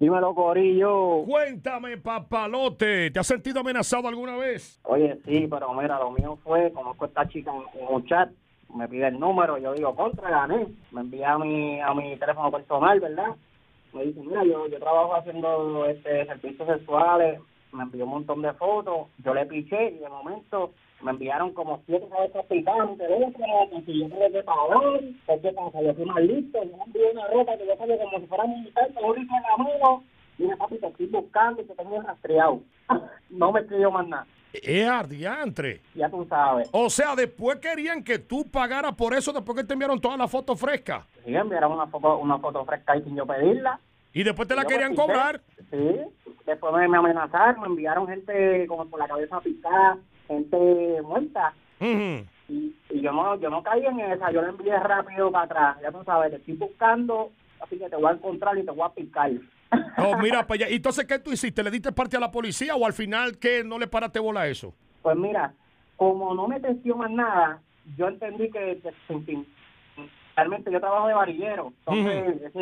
Dímelo, Corillo. Cuéntame, papalote, ¿te has sentido amenazado alguna vez? Oye, sí, pero mira, lo mío fue, conozco a esta chica en un chat, me pide el número, yo digo, contra, gané. Me envía a mi, a mi teléfono personal, ¿verdad? Me dice, mira, yo, yo trabajo haciendo este servicios sexuales, me envió un montón de fotos, yo le piché y de momento me enviaron como siete cabezas picantes, que si yo tengo que pagar, ¿qué pasa? Yo fui más listo, yo me envié una ropa que yo sabía como si fuera militar, me lo hice en la mano, mira papi, te estoy buscando y te tengo rastreado. no me escribió más nada. Es ardiantre. Ya tú sabes. O sea, después querían que tú pagaras por eso después que te enviaron todas las fotos frescas. Sí, enviaron una foto, una foto fresca y sin yo pedirla. Y después te la querían me cobrar. Sí, después me, me amenazaron, me enviaron gente como por la cabeza picada, gente muerta. Y, y yo no yo no caí en esa, yo la envié rápido para atrás. Ya tú sabes, te estoy buscando, así que te voy a encontrar y te voy a picar. Oh, mira para allá. ¿Y Entonces, ¿qué tú hiciste? ¿Le diste parte a la policía o al final que no le paraste bola a eso? Pues mira, como no me testió más nada, yo entendí que, que, realmente yo trabajo de varillero. Entonces, ya,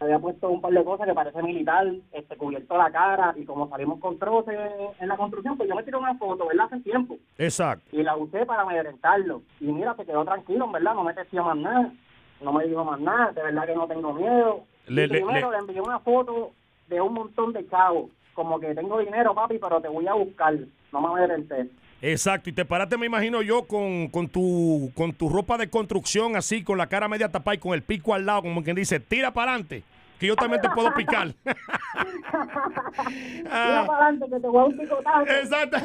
había puesto un par de cosas que parece militar, este, cubierto la cara, y como salimos con troces en la construcción, pues yo me tiré una foto, ¿verdad? Hace tiempo. Exacto. Y la usé para amedrentarlo. Y mira, se quedó tranquilo, verdad, no me testió más nada. No me dijo más nada, de verdad que no tengo miedo. Le- Y primero le- le envié una foto de un montón de chavos. Como que tengo dinero, papi, pero te voy a buscar. No me amedrenté. Exacto. Y te paraste, me imagino yo, con, con, tu, con tu ropa de construcción así, con la cara media tapada y con el pico al lado, como quien dice, tira para adelante, que yo también te puedo picar. Mira para adelante que te voy a un picotazo. Exacto.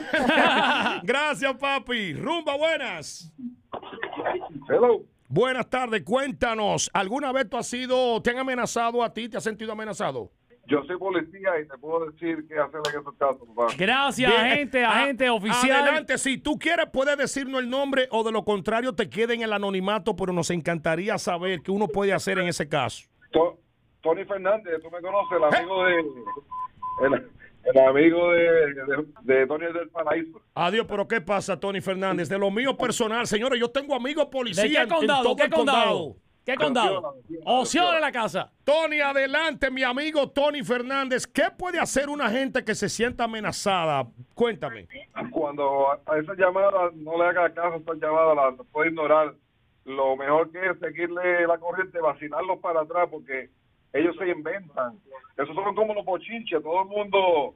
Gracias, papi. Rumba, buenas. Hello. Buenas tardes, cuéntanos, ¿alguna vez tú has sido, te han amenazado a ti, te has sentido amenazado? Yo soy policía y te puedo decir qué hacer en esos casos, papá. Gracias, Bien. agente, Ah, agente oficial. Adelante, si tú quieres puedes decirnos el nombre o de lo contrario te quede en el anonimato, pero nos encantaría saber qué uno puede hacer en ese caso. To- Tony Fernández, tú me conoces, el amigo de... El, el amigo de, de, de Tony del Paraíso. Adiós, pero ¿qué pasa, Tony Fernández? De lo mío personal, señores, yo tengo amigos policías ¿De qué en- en condado? todo ¿Qué el condado? ¿Qué condado? Osceola en la casa. Tony, adelante, mi amigo Tony Fernández. ¿Qué puede hacer una gente que se sienta amenazada? Cuéntame. Cuando a a esas llamadas no le haga caso a esas llamadas, las puede ignorar. Lo mejor que es seguirle la corriente, vacilarlos para atrás, porque ellos se inventan. Esos son como los bochinches. Todo el mundo,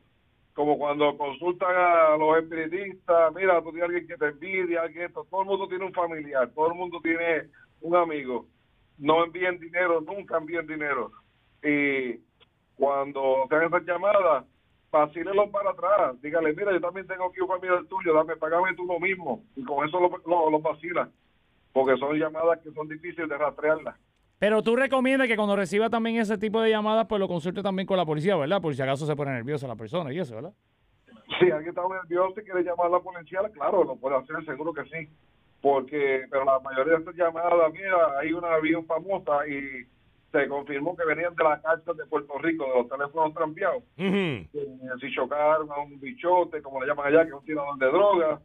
como cuando consultan a los espiritistas, mira, tú tienes alguien que te envidia, alguien esto. Todo el mundo tiene un familiar, todo el mundo tiene un amigo. No envíen dinero, nunca envíen dinero. Y cuando te hagan esas llamadas, vacílelos para atrás. Dígale, mira, yo también tengo aquí un familiar tuyo, dame, pagame tú lo mismo. Y con eso los lo, lo vacilas. Porque son llamadas que son difíciles de rastrearlas. Pero tú recomiendas que cuando reciba también ese tipo de llamadas, pues lo consulte también con la policía, ¿verdad? Por si acaso se pone nerviosa la persona y eso, ¿verdad? Si alguien está nervioso y quiere llamar a la policía, claro, lo puede hacer, seguro que sí. Porque, pero la mayoría de estas llamadas, mira, hay una bien famosa y se confirmó que venían de la cárcel de Puerto Rico, de los teléfonos trampeados. Ujú. Eh, si chocaron a un bichote, como le llaman allá, que es un tirador de droga,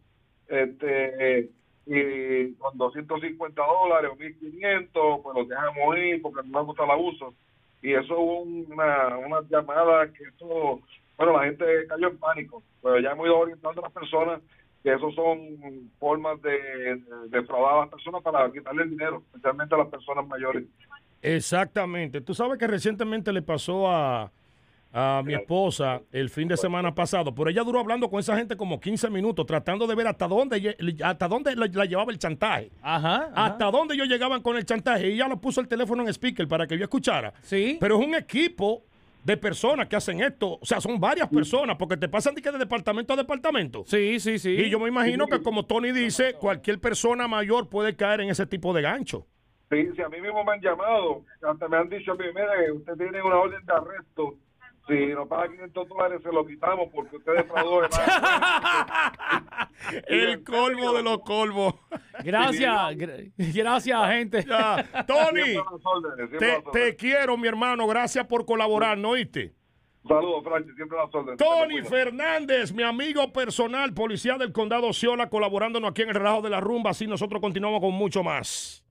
este, y con 250 dólares o 1500, pues los dejamos ir porque no nos gusta el abuso. Y eso hubo una, una llamada que eso, bueno, la gente cayó en pánico, pero ya hemos ido orientando a las personas que eso son formas de, de defraudar a las personas para quitarle el dinero, especialmente a las personas mayores. Exactamente. Tú sabes que recientemente le pasó a, a mi esposa el fin de semana pasado, pero ella duró hablando con esa gente como 15 minutos, tratando de ver hasta dónde, hasta dónde la, la llevaba el chantaje. Ajá. ajá. Hasta dónde ellos llegaban con el chantaje. Y ella lo puso el teléfono en speaker para que yo escuchara. Sí. Pero es un equipo de personas que hacen esto. O sea, son varias personas, porque te pasan de, que de departamento a departamento. Sí, sí, sí. Y yo me imagino que como Tony dice, cualquier persona mayor puede caer en ese tipo de gancho. Sí, si a mí mismo me han llamado, hasta me han dicho a mí, mire, usted tiene una orden de arresto, si nos paga 500 dólares se lo quitamos porque usted defraudó El colmo de los colmos. Gracias, gra- gracias, gente. Ya. Tony, te, quiero, mi hermano. Gracias por colaborar, ¿no oíste? Saludos, Francis, siempre a las órdenes. Tony. Fernández, mi amigo personal, policía del condado Ciola, colaborándonos aquí en el relajo de la rumba. Así nosotros continuamos con mucho más.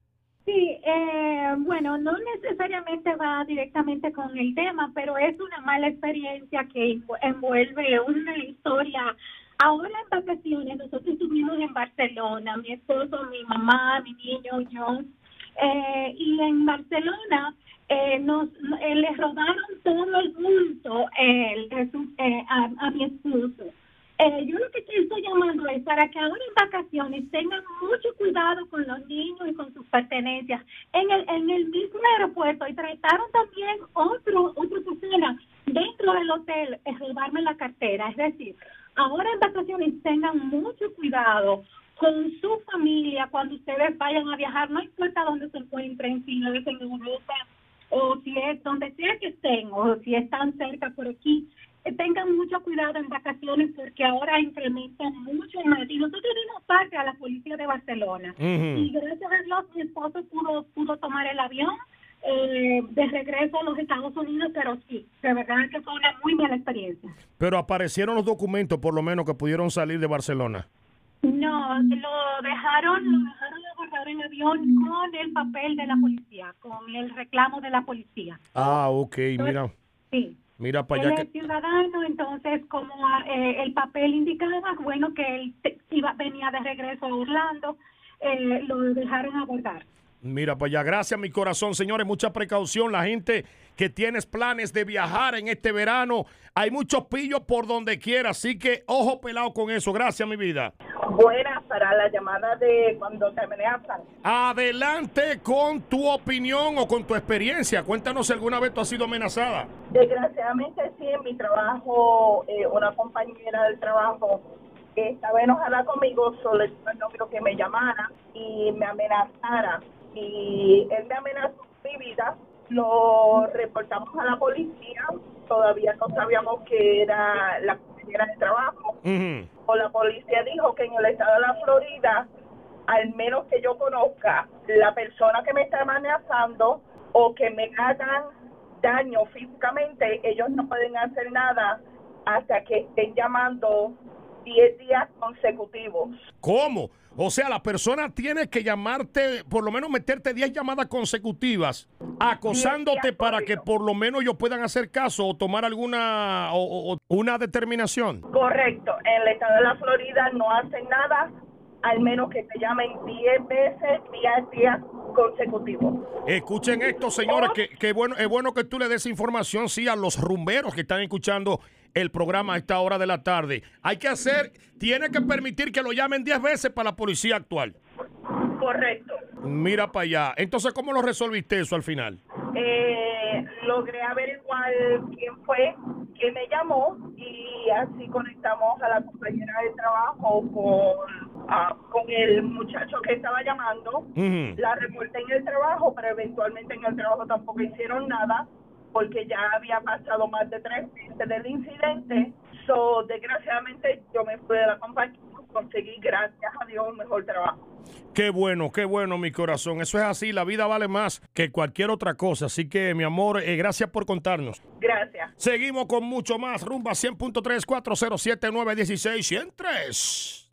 Sí, eh, bueno, no necesariamente va directamente con el tema, pero es una mala experiencia que envuelve una historia. Ahora en vacaciones, nosotros estuvimos en Barcelona, mi esposo, mi mamá, mi niño, yo, eh, y en Barcelona eh, nos eh, le robaron todo el bulto eh, a, mi esposo. Eh, yo lo que estoy llamando es para que ahora en vacaciones tengan mucho cuidado con los niños y con sus pertenencias. En el, mismo aeropuerto y trataron también otro, otra persona dentro del hotel robarme la cartera. Es decir, ahora en vacaciones tengan mucho cuidado con su familia cuando ustedes vayan a viajar, no importa dónde se encuentren, si no es en Europa o si es donde sea que estén o si están cerca por aquí tengan mucho cuidado en vacaciones porque ahora incrementan mucho más. Y nosotros dimos parte a la policía de Barcelona. Y gracias a Dios mi esposo pudo, pudo tomar el avión eh, de regreso a los Estados Unidos, pero sí, de verdad que fue una muy mala experiencia. Pero aparecieron los documentos, por lo menos, que pudieron salir de Barcelona. No, lo dejaron, lo dejaron guardar en el avión con el papel de la policía, con el reclamo de la policía. Ah, ok, mira. Sí. Mira para allá. Él es ciudadano, entonces como eh, el papel indicaba, bueno, que él iba, venía de regreso a Orlando, eh, lo dejaron abordar. Mira para allá, gracias mi corazón, señores, mucha precaución, la gente que tienes planes de viajar en este verano, hay muchos pillos por donde quiera, así que ojo pelado con eso, gracias mi vida. Buenas para la llamada de cuando te amenazan. Adelante con tu opinión o con tu experiencia, cuéntanos si alguna vez tú has sido amenazada. Desgraciadamente sí, en mi trabajo, eh, una compañera del trabajo que estaba enojada conmigo, solo no creo que me llamara y me amenazara y él me amenazó mi vida, lo reportamos a la policía, todavía no sabíamos que era la compañera de trabajo, o la policía dijo que en el estado de la Florida, al menos que yo conozca, la persona que me está amenazando o que me hagan daño físicamente, ellos no pueden hacer nada hasta que estén llamando 10 días consecutivos. ¿Cómo? O sea, la persona tiene que llamarte, por lo menos meterte 10 llamadas consecutivas, acosándote para que por lo menos ellos puedan hacer caso o tomar alguna o, una determinación. Correcto. En el estado de la Florida no hacen nada al menos que te llamen 10 veces, 10 días consecutivos. Escuchen esto, señores, que, que, bueno, es bueno que tú le des información, sí, a los rumberos que están escuchando el programa a esta hora de la tarde. Hay que hacer, tiene que permitir que lo llamen 10 veces para la policía actual. Correcto. Mira para allá. Entonces, ¿cómo lo resolviste eso al final? Eh, logré averiguar quién fue, quién me llamó y así conectamos a la compañera de trabajo con, ah, con el muchacho que estaba llamando. La reporté en el trabajo, pero eventualmente en el trabajo tampoco hicieron nada porque ya había pasado más de tres meses del incidente. So, desgraciadamente yo me fui de la compañía conseguí, gracias a Dios, un mejor trabajo. Qué bueno, qué bueno, mi corazón. Eso es así, la vida vale más que cualquier otra cosa. Así que, mi amor, eh, gracias por contarnos. Gracias. Seguimos con mucho más. Rumba 100.3, 407, 916, 103.